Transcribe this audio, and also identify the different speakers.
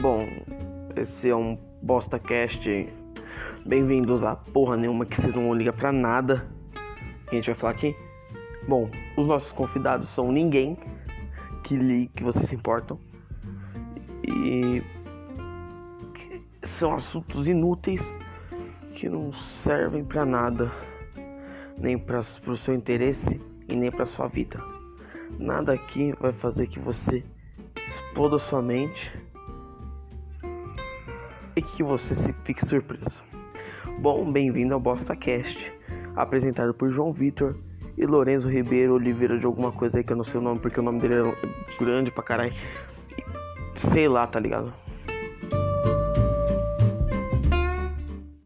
Speaker 1: Bom, esse é um BostaCast. Bem-vindos a porra nenhuma que vocês não vão ligar pra nada. Que a gente vai falar aqui. Bom, os nossos convidados são ninguém que li que vocês se importam. E são assuntos inúteis que não servem pra nada, nem para o seu interesse e nem para sua vida. Nada aqui vai fazer que você exploda sua mente e que você se fique surpreso. Bom, bem-vindo ao BostaCast, apresentado por João Vitor e Lorenzo Ribeiro Oliveira de alguma coisa aí que eu não sei o nome porque o nome dele é grande pra caralho. Sei lá, tá ligado?